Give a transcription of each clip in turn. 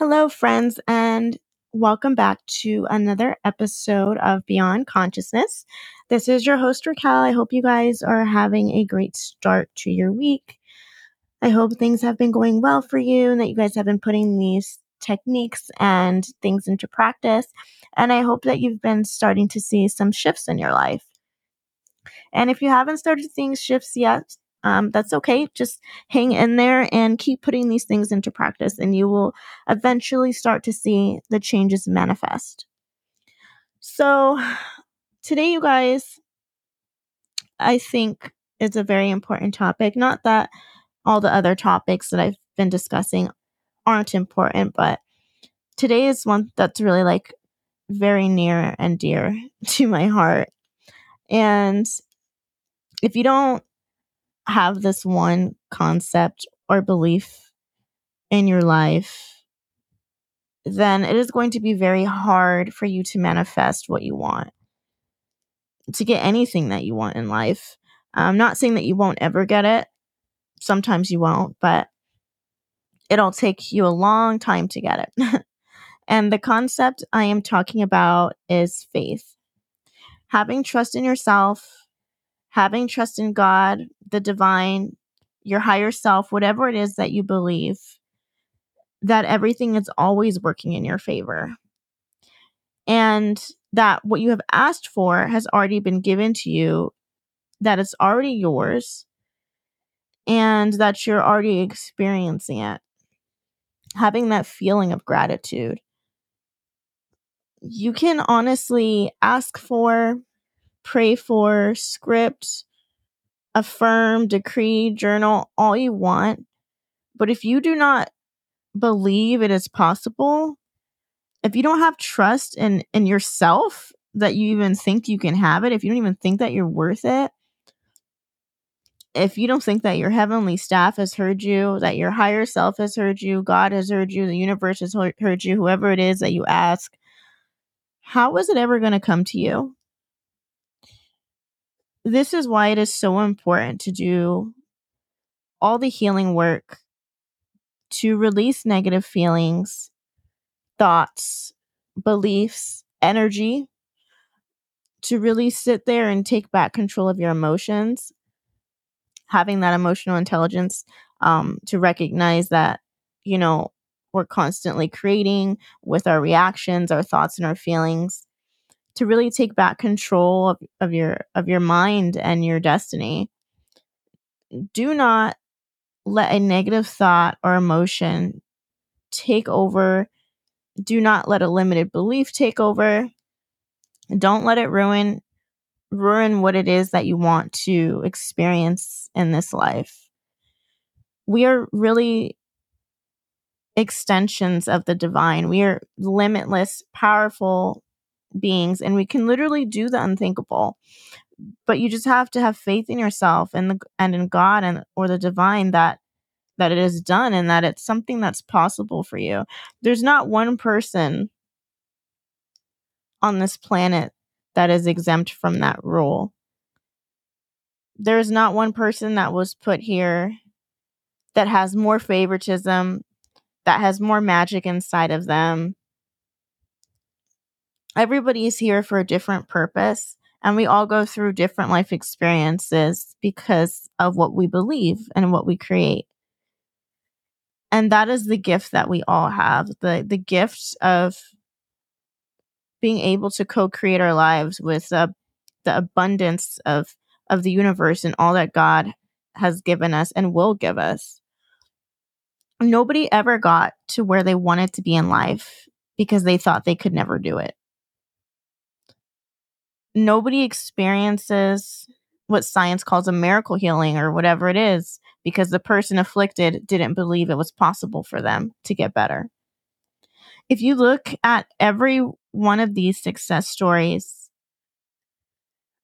Hello, friends, and welcome back to another episode of Beyond Consciousness. This is your host, Raquel. I hope you guys are having a great start to your week. I hope things have been going well for you and that you guys have been putting these techniques and things into practice. And I hope that you've been starting to see some shifts in your life. And if you haven't started seeing shifts yet, um, that's okay. Just hang in there and keep putting these things into practice, and you will eventually start to see the changes manifest. So, today, you guys, I think is a very important topic. Not that all the other topics that I've been discussing aren't important, but today is one that's really like very near and dear to my heart. And if you don't have this one concept or belief in your life, then it is going to be very hard for you to manifest what you want, to get anything that you want in life. I'm not saying that you won't ever get it. Sometimes you won't, but it'll take you a long time to get it. and the concept I am talking about is faith. Having trust in yourself, having trust in God, the divine, your higher self, whatever it is that you believe, that everything is always working in your favor. And that what you have asked for has already been given to you, that it's already yours, and that you're already experiencing it. Having that feeling of gratitude. You can honestly ask for, pray for, script, affirm, decree, journal, all you want. But if you do not believe it is possible, if you don't have trust in in yourself that you even think you can have it, if you don't even think that you're worth it, if you don't think that your heavenly staff has heard you, that your higher self has heard you, God has heard you, the universe has heard you, whoever it is that you ask, how is it ever going to come to you? This is why it is so important to do all the healing work to release negative feelings, thoughts, beliefs, energy, to really sit there and take back control of your emotions, having that emotional intelligence um, to recognize that, you know, we're constantly creating with our reactions, our thoughts, and our feelings to really take back control of, of your of your mind and your destiny. Do not let a negative thought or emotion take over. Do not let a limited belief take over. Don't let it ruin ruin what it is that you want to experience in this life. We are really extensions of the divine. We are limitless powerful beings and we can literally do the unthinkable but you just have to have faith in yourself and the and in God and or the divine that that it is done and that it's something that's possible for you. There's not one person on this planet that is exempt from that rule. There's not one person that was put here that has more favoritism, that has more magic inside of them, everybody is here for a different purpose and we all go through different life experiences because of what we believe and what we create. And that is the gift that we all have the the gift of being able to co-create our lives with uh, the abundance of of the universe and all that god has given us and will give us. Nobody ever got to where they wanted to be in life because they thought they could never do it nobody experiences what science calls a miracle healing or whatever it is because the person afflicted didn't believe it was possible for them to get better. If you look at every one of these success stories,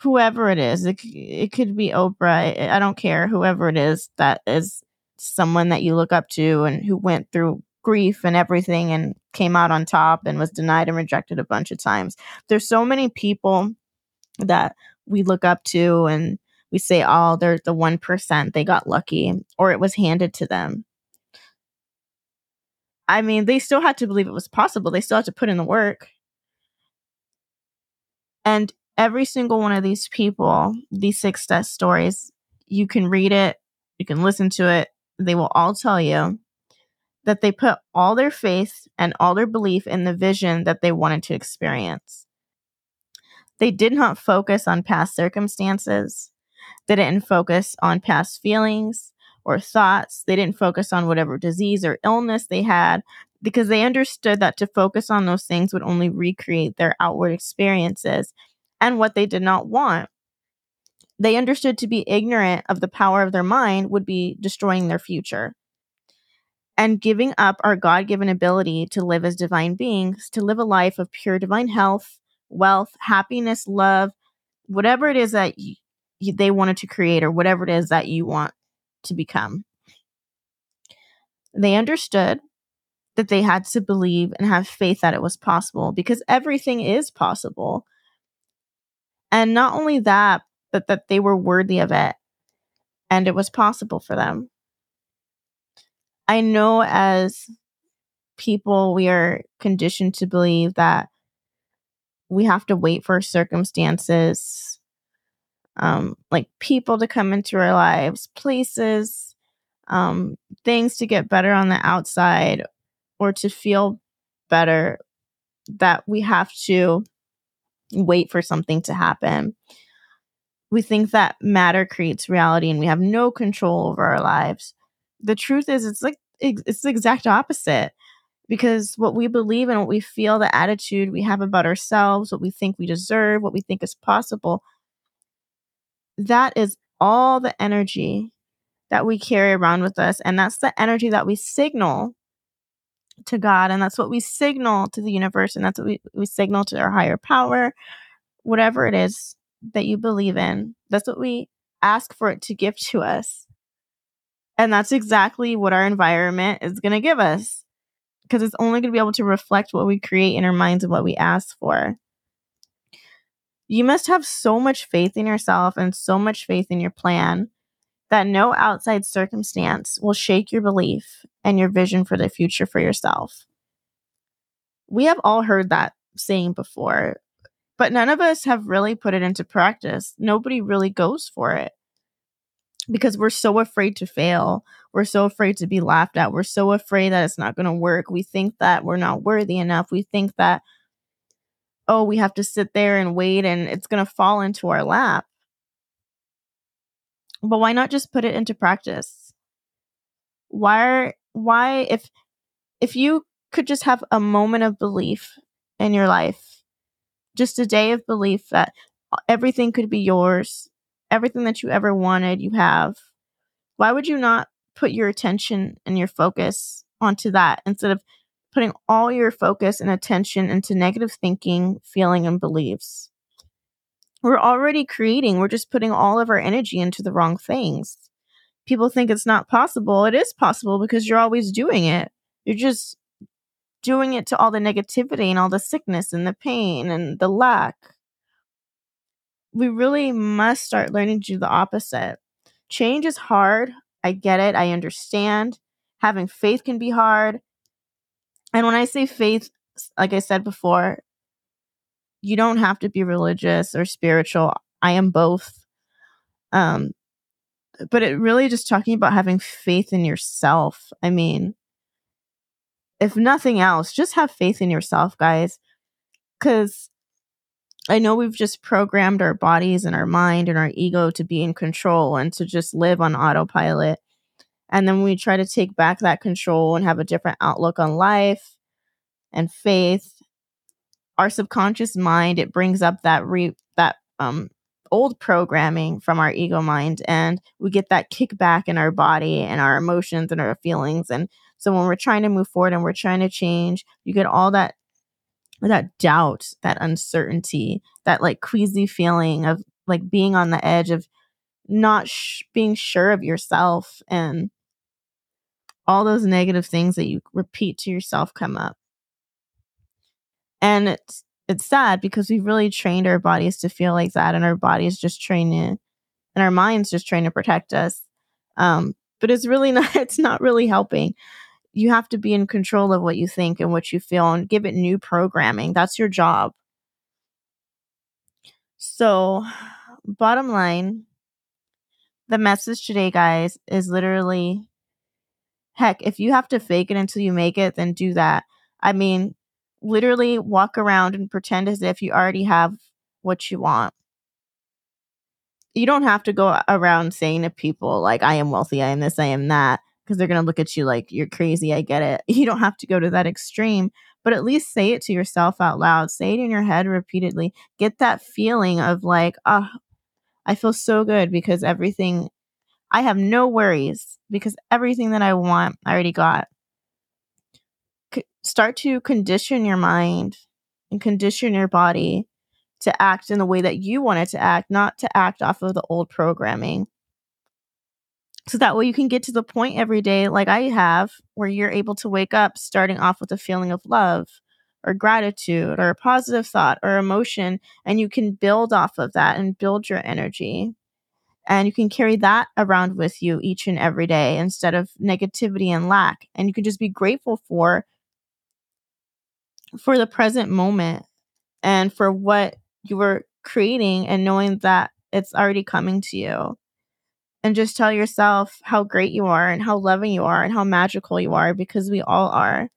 whoever it is, it, it could be Oprah, I don't care, whoever it is that is someone that you look up to and who went through grief and everything and came out on top and was denied and rejected a bunch of times. There's so many people that we look up to and we say, oh, they're the 1%, they got lucky, or it was handed to them. I mean, they still had to believe it was possible. They still had to put in the work. And every single one of these people, these success stories, you can read it, you can listen to it. They will all tell you that they put all their faith and all their belief in the vision that they wanted to experience. They did not focus on past circumstances. They didn't focus on past feelings or thoughts. They didn't focus on whatever disease or illness they had because they understood that to focus on those things would only recreate their outward experiences and what they did not want. They understood to be ignorant of the power of their mind would be destroying their future. And giving up our God given ability to live as divine beings, to live a life of pure divine health, wealth, happiness, love, whatever it is that y- y- they wanted to create or whatever it is that you want to become. They understood that they had to believe and have faith that it was possible because everything is possible. And not only that, but that they were worthy of it and it was possible for them. I know as people, we are conditioned to believe that we have to wait for circumstances, um, like people to come into our lives, places, um, things to get better on the outside or to feel better, that we have to wait for something to happen. We think that matter creates reality and we have no control over our lives. The truth is, it's like it's the exact opposite because what we believe and what we feel, the attitude we have about ourselves, what we think we deserve, what we think is possible, that is all the energy that we carry around with us. And that's the energy that we signal to God. And that's what we signal to the universe. And that's what we, we signal to our higher power, whatever it is that you believe in. That's what we ask for it to give to us. And that's exactly what our environment is going to give us because it's only going to be able to reflect what we create in our minds and what we ask for. You must have so much faith in yourself and so much faith in your plan that no outside circumstance will shake your belief and your vision for the future for yourself. We have all heard that saying before, but none of us have really put it into practice. Nobody really goes for it because we're so afraid to fail. We're so afraid to be laughed at. We're so afraid that it's not going to work. We think that we're not worthy enough. We think that, oh, we have to sit there and wait and it's going to fall into our lap. But why not just put it into practice? Why why if if you could just have a moment of belief in your life, just a day of belief that everything could be yours, everything that you ever wanted, you have. Why would you not put your attention and your focus onto that instead of putting all your focus and attention into negative thinking, feeling, and beliefs? We're already creating, we're just putting all of our energy into the wrong things. People think it's not possible. It is possible because you're always doing it. You're just doing it to all the negativity and all the sickness and the pain and the lack we really must start learning to do the opposite. Change is hard. I get it. I understand. Having faith can be hard. And when I say faith, like I said before, you don't have to be religious or spiritual. I am both. Um, but it really just talking about having faith in yourself. I mean, if nothing else, just have faith in yourself, guys. Because I know we've just programmed our bodies and our mind and our ego to be in control and to just live on autopilot. And then we try to take back that control and have a different outlook on life and faith. Our subconscious mind, it brings up that re that um old programming from our ego mind and we get that kickback in our body and our emotions and our feelings. And so when we're trying to move forward and we're trying to change, you get all that that doubt, that uncertainty, that like queasy feeling of like being on the edge of not sh- being sure of yourself and all those negative things that you repeat to yourself come up. And it's it's sad because we've really trained our bodies to feel like that and our bodies just train to and our minds just trying to protect us. Um, but it's really not it's not really helping. You have to be in control of what you think and what you feel and give it new programming. That's your job. So, bottom line, the message today, guys, is literally heck, if you have to fake it until you make it, then do that. I mean, literally walk around and pretend as if you already have what you want. You don't have to go around saying to people, like, I am wealthy, I am this, I am that, because they're going to look at you like you're crazy. I get it. You don't have to go to that extreme, but at least say it to yourself out loud. Say it in your head repeatedly. Get that feeling of like, oh, I feel so good because everything, I have no worries because everything that I want, I already got start to condition your mind and condition your body to act in the way that you want it to act, not to act off of the old programming. So that way you can get to the point every day, like I have, where you're able to wake up starting off with a feeling of love or gratitude or a positive thought or emotion, and you can build off of that and build your energy. And you can carry that around with you each and every day instead of negativity and lack. And you can just be grateful for for the present moment and for what you were creating and knowing that it's already coming to you. And just tell yourself how great you are and how loving you are and how magical you are because we all are.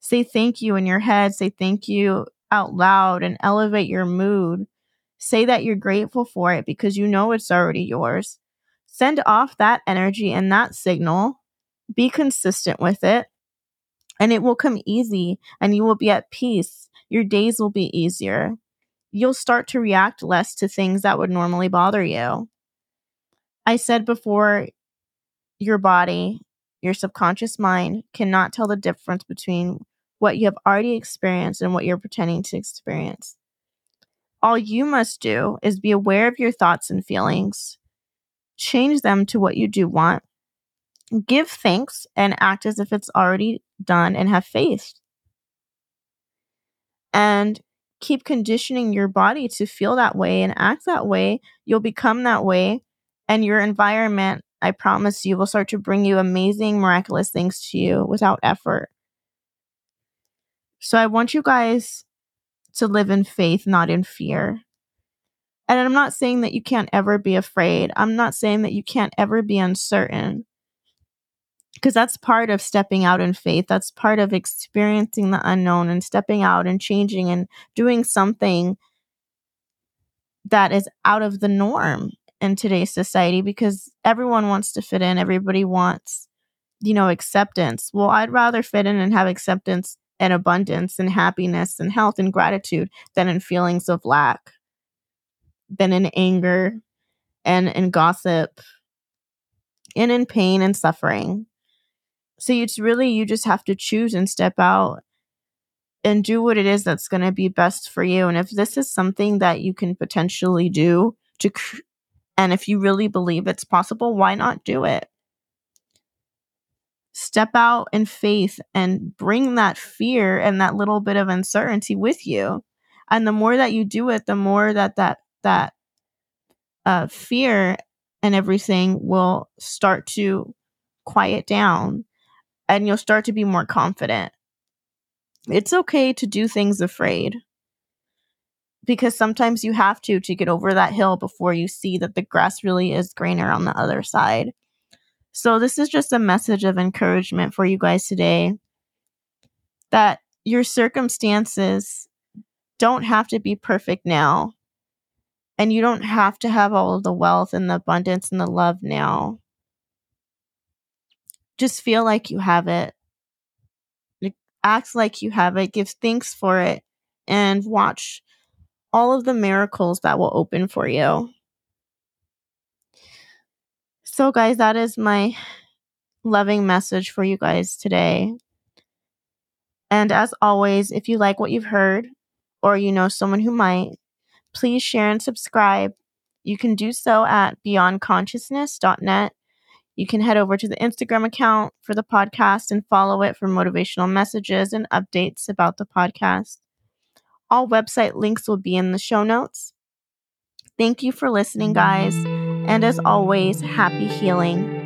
Say thank you in your head, say thank you out loud and elevate your mood. Say that you're grateful for it because you know it's already yours. Send off that energy and that signal. Be consistent with it and it will come easy and you will be at peace. Your days will be easier. You'll start to react less to things that would normally bother you. I said before, your body, your subconscious mind cannot tell the difference between what you have already experienced and what you're pretending to experience. All you must do is be aware of your thoughts and feelings, change them to what you do want, give thanks, and act as if it's already done and have faith. And keep conditioning your body to feel that way and act that way. You'll become that way. And your environment, I promise you, will start to bring you amazing, miraculous things to you without effort. So I want you guys to live in faith, not in fear. And I'm not saying that you can't ever be afraid. I'm not saying that you can't ever be uncertain because that's part of stepping out in faith. That's part of experiencing the unknown and stepping out and changing and doing something that is out of the norm in today's society because everyone wants to fit in. Everybody wants, you know, acceptance. Well, I'd rather fit in and have acceptance and abundance and happiness and health and gratitude than in feelings of lack, than in anger and in gossip and in pain and suffering. So it's really, you just have to choose and step out and do what it is that's going to be best for you. And if this is something that you can potentially do to, cr- and if you really believe it's possible, why not do it? Step out in faith and bring that fear and that little bit of uncertainty with you. And the more that you do it, the more that that that uh, fear and everything will start to quiet down and you'll start to be more confident. It's okay to do things afraid because sometimes you have to to get over that hill before you see that the grass really is greener on the other side. So, this is just a message of encouragement for you guys today that your circumstances don't have to be perfect now. And you don't have to have all of the wealth and the abundance and the love now just feel like you have it. Act like you have it. Give thanks for it and watch all of the miracles that will open for you. So, guys, that is my loving message for you guys today. And as always, if you like what you've heard or you know someone who might, please share and subscribe. You can do so at beyondconsciousness.net you can head over to the Instagram account for the podcast and follow it for motivational messages and updates about the podcast. All website links will be in the show notes. Thank you for listening, guys. And as always, happy healing.